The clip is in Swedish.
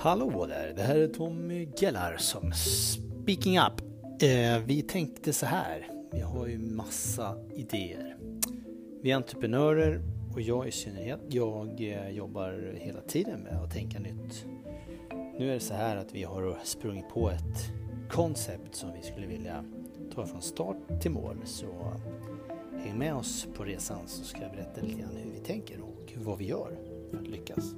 Hallå där, det här är Tommy Gellar som Speaking Up. Eh, vi tänkte så här, vi har ju massa idéer. Vi är entreprenörer och jag i synnerhet, jag eh, jobbar hela tiden med att tänka nytt. Nu är det så här att vi har sprungit på ett koncept som vi skulle vilja ta från start till mål. Så häng med oss på resan så ska jag berätta lite grann hur vi tänker och vad vi gör för att lyckas.